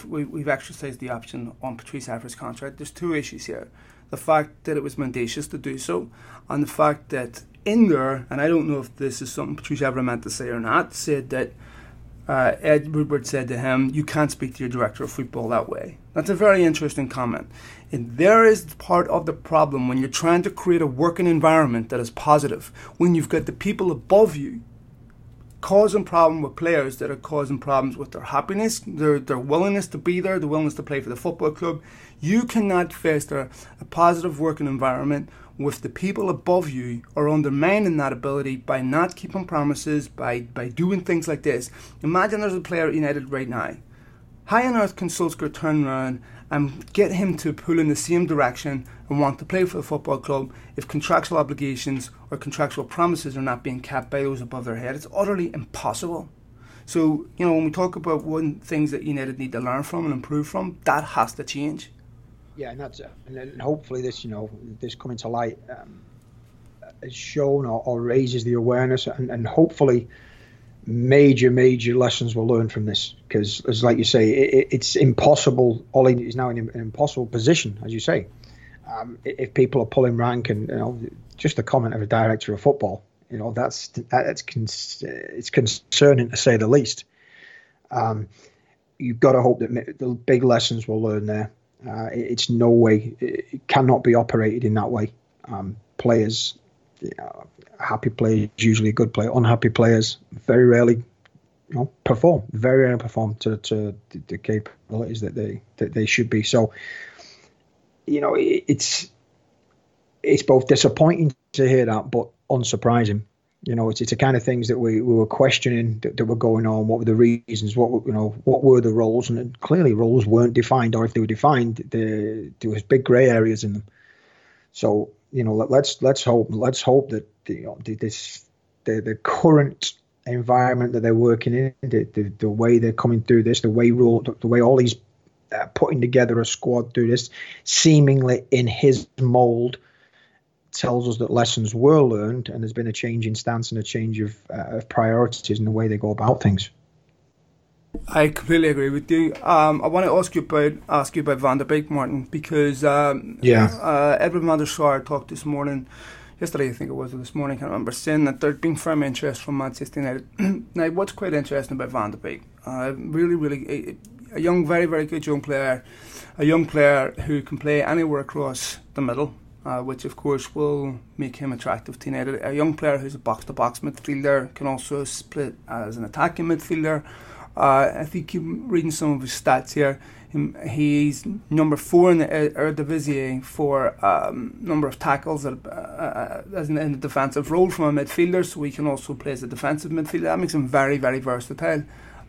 we've exercised the option on Patrice Evra's contract. There's two issues here: the fact that it was mendacious to do so, and the fact that in there, and I don't know if this is something Patrice Evra meant to say or not, said that uh, Ed Woodward said to him, "You can't speak to your director of football that way." That's a very interesting comment, and there is part of the problem when you're trying to create a working environment that is positive. When you've got the people above you causing problem with players that are causing problems with their happiness, their their willingness to be there, the willingness to play for the football club. You cannot foster a positive working environment with the people above you are undermining that ability by not keeping promises, by by doing things like this. Imagine there's a player at United right now. How on earth can Solskjaer turn around and get him to pull in the same direction and want to play for the football club if contractual obligations or contractual promises are not being kept by those above their head. It's utterly impossible. So, you know, when we talk about one things that United need to learn from and improve from, that has to change. Yeah, and that's and hopefully this, you know, this coming to light um, is shown or, or, raises the awareness, and, and hopefully major, major lessons were learned from this because, as like you say, it, it's impossible. Ollie is now in an impossible position, as you say. Um, if people are pulling rank, and you know, just the comment of a director of football, you know, that's that's it's concerning to say the least. Um, you've got to hope that the big lessons were learned there. Uh, it's no way, it cannot be operated in that way. Um, players happy players usually a good player. Unhappy players very rarely, you know, perform. Very rarely perform to, to the capabilities that they that they should be. So, you know, it, it's it's both disappointing to hear that, but unsurprising. You know, it's, it's the kind of things that we, we were questioning that, that were going on. What were the reasons? What you know? What were the roles? And clearly, roles weren't defined, or if they were defined, there there was big grey areas in them. So you know, let's let's hope let's hope that the, know, this the the current environment that they're working in, the, the, the way they're coming through this, the way rule, the, the way all these uh, putting together a squad through this, seemingly in his mold, tells us that lessons were learned and there's been a change in stance and a change of, uh, of priorities in the way they go about things. I completely agree with you. Um, I want to ask you about ask you about Van der Beek, Martin, because um, yeah, uh, Edwin van der Sar talked this morning, yesterday I think it was, or this morning, I can't remember, saying that there'd been firm interest from Manchester United. now, what's quite interesting about Van der Beek, uh, really, really a, a young, very, very good young player, a young player who can play anywhere across the middle. Uh, which of course will make him attractive to United. A young player who's a box-to-box midfielder can also split as an attacking midfielder. Uh, I think reading some of his stats here. He's number four in the Eredivisie for um, number of tackles uh, uh, as in, in the defensive role from a midfielder, so he can also play as a defensive midfielder. That makes him very, very versatile.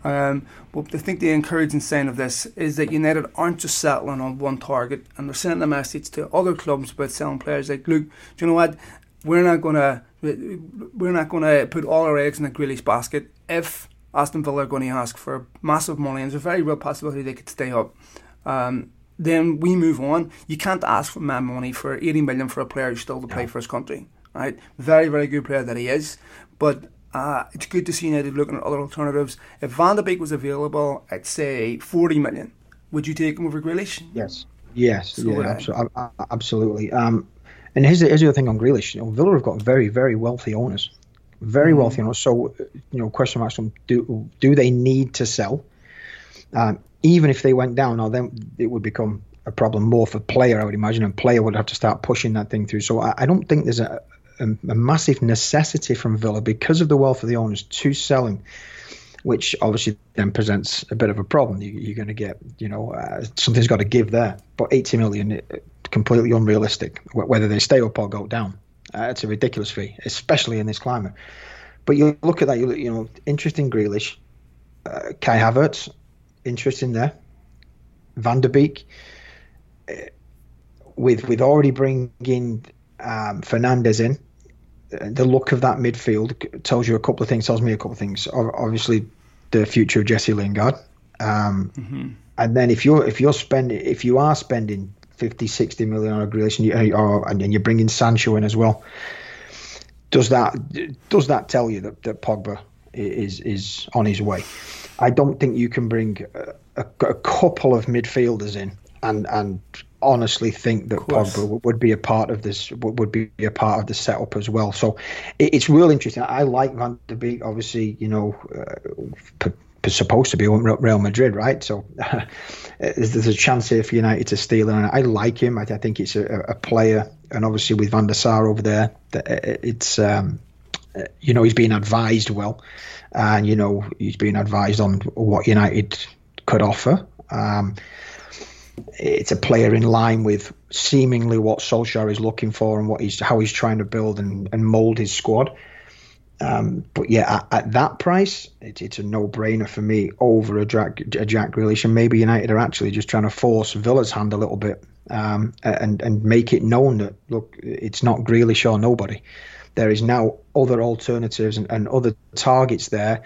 Um, but I think the encouraging sign of this is that United aren't just settling on one target, and they're sending a message to other clubs about selling players. Like, look, do you know what? We're not gonna we're not gonna put all our eggs in a Grealish basket. If Aston Villa are going to ask for massive money, and there's a very real possibility they could stay up. Um, then we move on. You can't ask for mad money for 80 million for a player who's still to play for his country, right? Very, very good player that he is, but uh, it's good to see United looking at other alternatives. If Van der Beek was available at say 40 million, would you take him over Grealish? Yes, yes, so yeah, absolutely. absolutely. Um, and here's the, here's the other thing on Grealish. You know, Villa have got very, very wealthy owners very mm-hmm. wealthy. owners. so you know, question marks from do do they need to sell? Um, even if they went down, now then it would become a problem more for player, I would imagine, and player would have to start pushing that thing through. So I, I don't think there's a, a, a, massive necessity from Villa because of the wealth of the owners to sell him, which obviously then presents a bit of a problem. You, are going to get, you know, uh, something's got to give there. But 80 million, uh, completely unrealistic, whether they stay up or go down. Uh, it's a ridiculous fee, especially in this climate. But you look at that, you, look, you know, interesting Grealish, uh, Kai Havertz, interesting there. Van der Beek, uh, with with already bringing um, Fernandes in, the look of that midfield tells you a couple of things. Tells me a couple of things. Obviously, the future of Jesse Lingard, um, mm-hmm. and then if you're if you're spending if you are spending 50, 60 million on a Grealish and, you, or, and you're bringing Sancho in as well, does that does that tell you that, that Pogba is is on his way? I don't think you can bring a, a, a couple of midfielders in and and honestly think that Pogba would be a part of this would be a part of the setup as well. So it's real interesting. I like Van der Beek. Obviously, you know, uh, p- supposed to be on Real Madrid, right? So there's a chance here for United to steal him. I like him. I, I think it's a, a, player, and obviously with Van der Sar over there, it's um, you know he's being advised well, and you know he's being advised on what United could offer. Um, it's a player in line with seemingly what Solskjaer is looking for and what he's how he's trying to build and, and mold his squad. Um, but yeah, at, at that price, it, it's a no-brainer for me over a Jack, a Jack Grealish, and maybe United are actually just trying to force Villa's hand a little bit um, and and make it known that look, it's not Grealish or nobody. There is now other alternatives and, and other targets there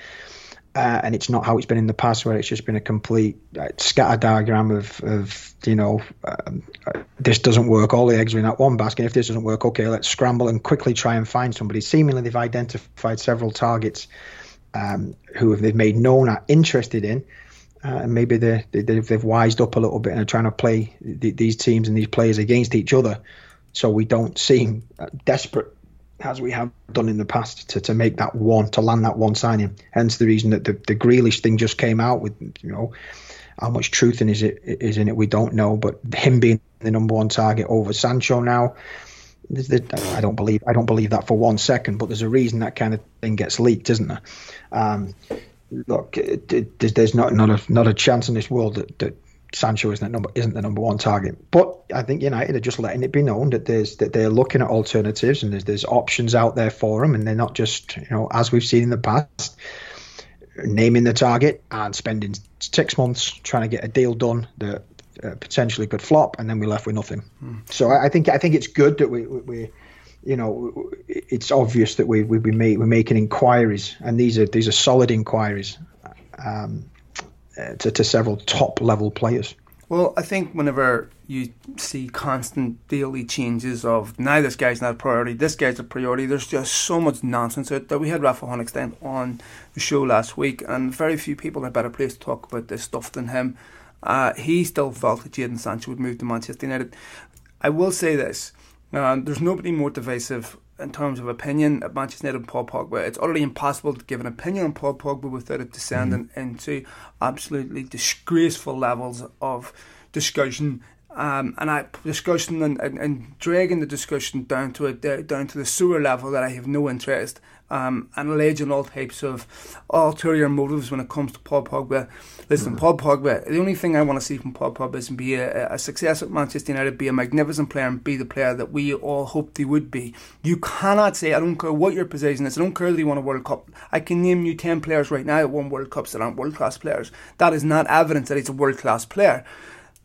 uh, and it's not how it's been in the past, where it's just been a complete uh, scatter diagram of, of you know, um, uh, this doesn't work. All the eggs are in that one basket. If this doesn't work, okay, let's scramble and quickly try and find somebody. Seemingly, they've identified several targets um, who they've made known are interested in, uh, and maybe they, they, have wised up a little bit and are trying to play the, these teams and these players against each other, so we don't seem uh, desperate as we have done in the past to, to make that one to land that one signing. Hence the reason that the the Grealish thing just came out with you know how much truth in is it is in it we don't know, but him being the number one target over Sancho now. I don't believe I don't believe that for one second, but there's a reason that kind of thing gets leaked, isn't there? Um, look, there's not not a not a chance in this world that, that Sancho isn't the number isn't the number one target. But I think United are just letting it be known that there's that they're looking at alternatives and there's there's options out there for them, and they're not just you know as we've seen in the past naming the target and spending six months trying to get a deal done that uh, potentially could flop, and then we're left with nothing. Hmm. So I, I, think I think it's good that we we. you know, it's obvious that we we, we make, we're making inquiries, and these are these are solid inquiries. Um, to, to several top level players. Well, I think whenever you see constant daily changes of now this guy's not a priority, this guy's a priority, there's just so much nonsense out there. We had Rafa Honigstein on the show last week, and very few people in a better place to talk about this stuff than him. Uh, he still felt that Jadon Sancho would move to Manchester United. I will say this uh, there's nobody more divisive in terms of opinion at Manchester United and Paul Pogba. It's utterly impossible to give an opinion on Paul Pogba without it descending mm-hmm. into absolutely disgraceful levels of discussion. Um, and I discussion and, and, and, dragging the discussion down to it down to the sewer level that I have no interest um, and alleging all types of ulterior motives when it comes to Paul Pogba. Listen, mm. Paul Pogba, the only thing I want to see from Paul Pogba is be a, a success at Manchester United, be a magnificent player, and be the player that we all hoped he would be. You cannot say, I don't care what your position is, I don't care that he won a World Cup. I can name you 10 players right now that won World Cups that aren't world class players. That is not evidence that he's a world class player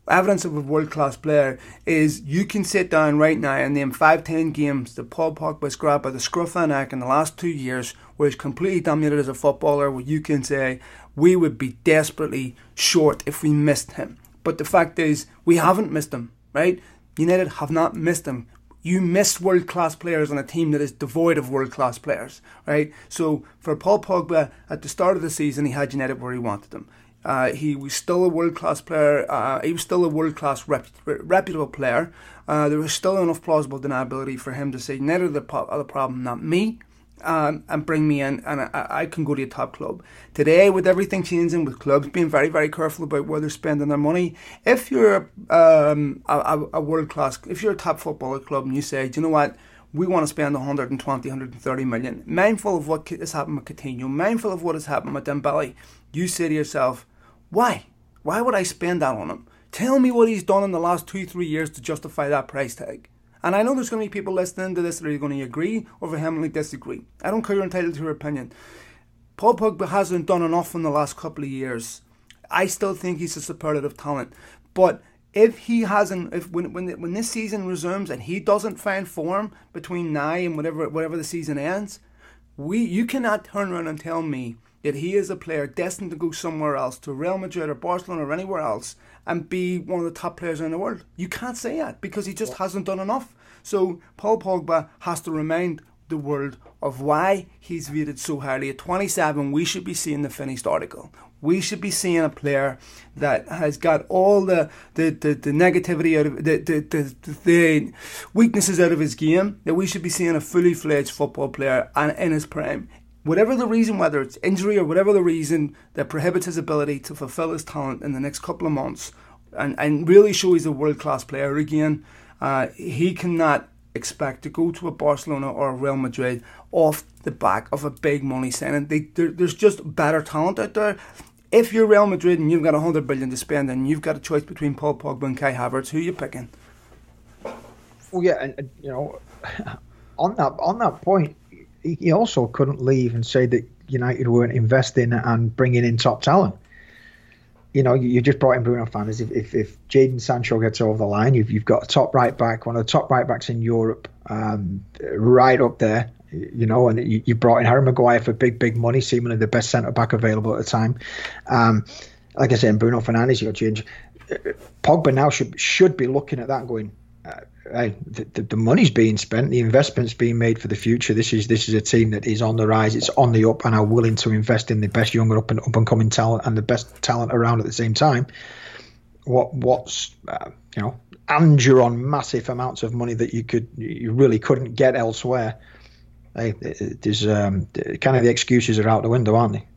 evidence of a world class player is you can sit down right now and name five, ten games that Paul Pogba has grabbed by the scruff of the neck in the last two years where he's completely dominated as a footballer, where you can say we would be desperately short if we missed him. But the fact is, we haven't missed him, right? United have not missed him. You miss world class players on a team that is devoid of world class players, right? So for Paul Pogba, at the start of the season, he had United where he wanted them. Uh, he was still a world class player. Uh, he was still a world class rep- reputable player. Uh, there was still enough plausible deniability for him to say, "Neither the, po- the problem, not me." um, and bring me in, and I, I, can go to a top club. Today, with everything changing, with clubs being very, very careful about where they're spending their money, if you're um, a, a world class, if you're a top footballer club and you say, do you know what, we want to spend 120, 130 million, mindful of what has happened with Coutinho, mindful of what has happened with Dembele, you say to yourself, why? Why would I spend that on him? Tell me what he's done in the last two, three years to justify that price tag. And I know there's going to be people listening to this that are going to agree or vehemently disagree. I don't care you're entitled to your opinion. Paul Pogba hasn't done enough in the last couple of years. I still think he's a superlative talent. But if he hasn't, if when when when this season resumes and he doesn't find form between now and whatever whatever the season ends, we you cannot turn around and tell me that he is a player destined to go somewhere else, to Real Madrid or Barcelona or anywhere else, and be one of the top players in the world. You can't say that because he just hasn't done enough. So Paul Pogba has to remind the world of why he's rated so highly. At 27, we should be seeing the finished article. We should be seeing a player that has got all the the, the, the negativity out of the, the, the, the weaknesses out of his game. That we should be seeing a fully fledged football player and in his prime whatever the reason, whether it's injury or whatever the reason that prohibits his ability to fulfill his talent in the next couple of months and, and really show he's a world class player again, uh, he cannot expect to go to a Barcelona or a Real Madrid off the back of a big money signing. They, there's just better talent out there. If you're Real Madrid and you've got 100 billion to spend and you've got a choice between Paul Pogba and Kai Havertz, who are you picking? Well, yeah, and, you know, on that on that point, he also couldn't leave and say that United weren't investing and bringing in top talent. You know, you just brought in Bruno Fernandes. If, if, if Jadon Sancho gets over the line, you've, you've got a top right back, one of the top right backs in Europe, um, right up there. You know, and you, you, brought in Harry Maguire for big, big money, seemingly the best centre back available at the time. Um, like I said, Bruno Fernandes, you got change. Pogba now should should be looking at that and going, hey, the, the, money's being spent, the investment's being made for the future. This is this is a team that is on the rise, it's on the up, and are willing to invest in the best younger up and up and coming talent and the best talent around at the same time. What what's uh, you know, and you're on massive amounts of money that you could you really couldn't get elsewhere. Hey, there's um, kind of the excuses are out the window, aren't they?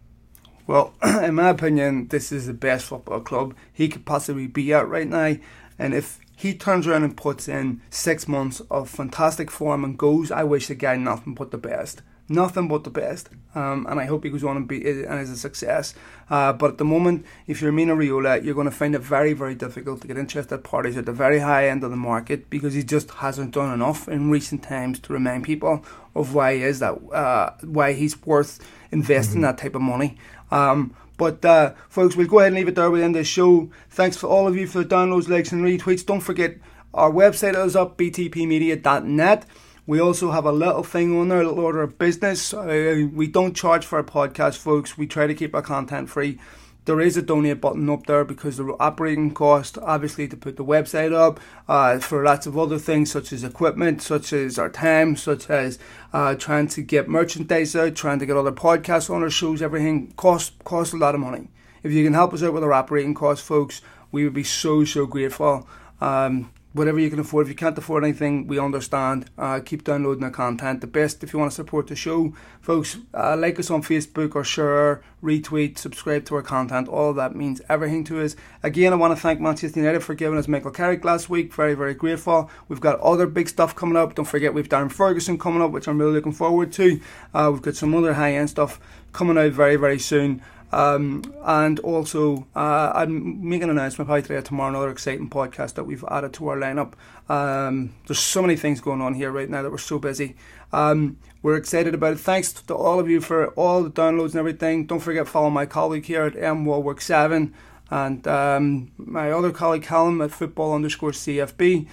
Well, in my opinion, this is the best football club he could possibly be at right now. And if he turns around and puts in six months of fantastic form and goes, I wish the guy nothing but the best. Nothing but the best. Um, and I hope he goes on and, be, and is a success. Uh, but at the moment, if you're Mino Raiola, you're going to find it very, very difficult to get interested parties at the very high end of the market because he just hasn't done enough in recent times to remind people of why he is that, uh, why he's worth investing mm-hmm. that type of money. Um, but uh, folks, we'll go ahead and leave it there. we end the show. Thanks for all of you for the downloads, likes, and retweets. Don't forget our website is up, btpmedia.net. We also have a little thing on there, a little order of business. Uh, we don't charge for our podcast, folks. We try to keep our content free there is a donate button up there because the operating cost, obviously, to put the website up, uh, for lots of other things such as equipment, such as our time, such as uh, trying to get merchandise out, trying to get other podcasts on our shows, everything costs costs a lot of money. If you can help us out with our operating costs, folks, we would be so so grateful. Um, whatever you can afford. If you can't afford anything, we understand. Uh, keep downloading the content. The best if you want to support the show, folks. Uh, like us on Facebook or share, retweet, subscribe to our content. All that means everything to us. Again, I want to thank Manchester United for giving us Michael Carrick last week. Very, very grateful. We've got other big stuff coming up. Don't forget we've Darren Ferguson coming up, which I'm really looking forward to. Uh, we've got some other high end stuff coming out very, very soon. Um, and also, uh, I'm making an announcement probably today tomorrow, another exciting podcast that we've added to our lineup. Um, there's so many things going on here right now that we're so busy. Um, we're excited about it. Thanks to all of you for all the downloads and everything. Don't forget follow my colleague here at M Wallwork Seven and um, my other colleague Callum at Football underscore CFB.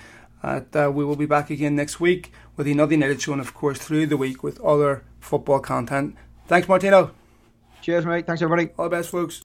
At, uh, we will be back again next week with another United show, and of course through the week with other football content. Thanks, Martino. Cheers, mate. Thanks, everybody. All the best, folks.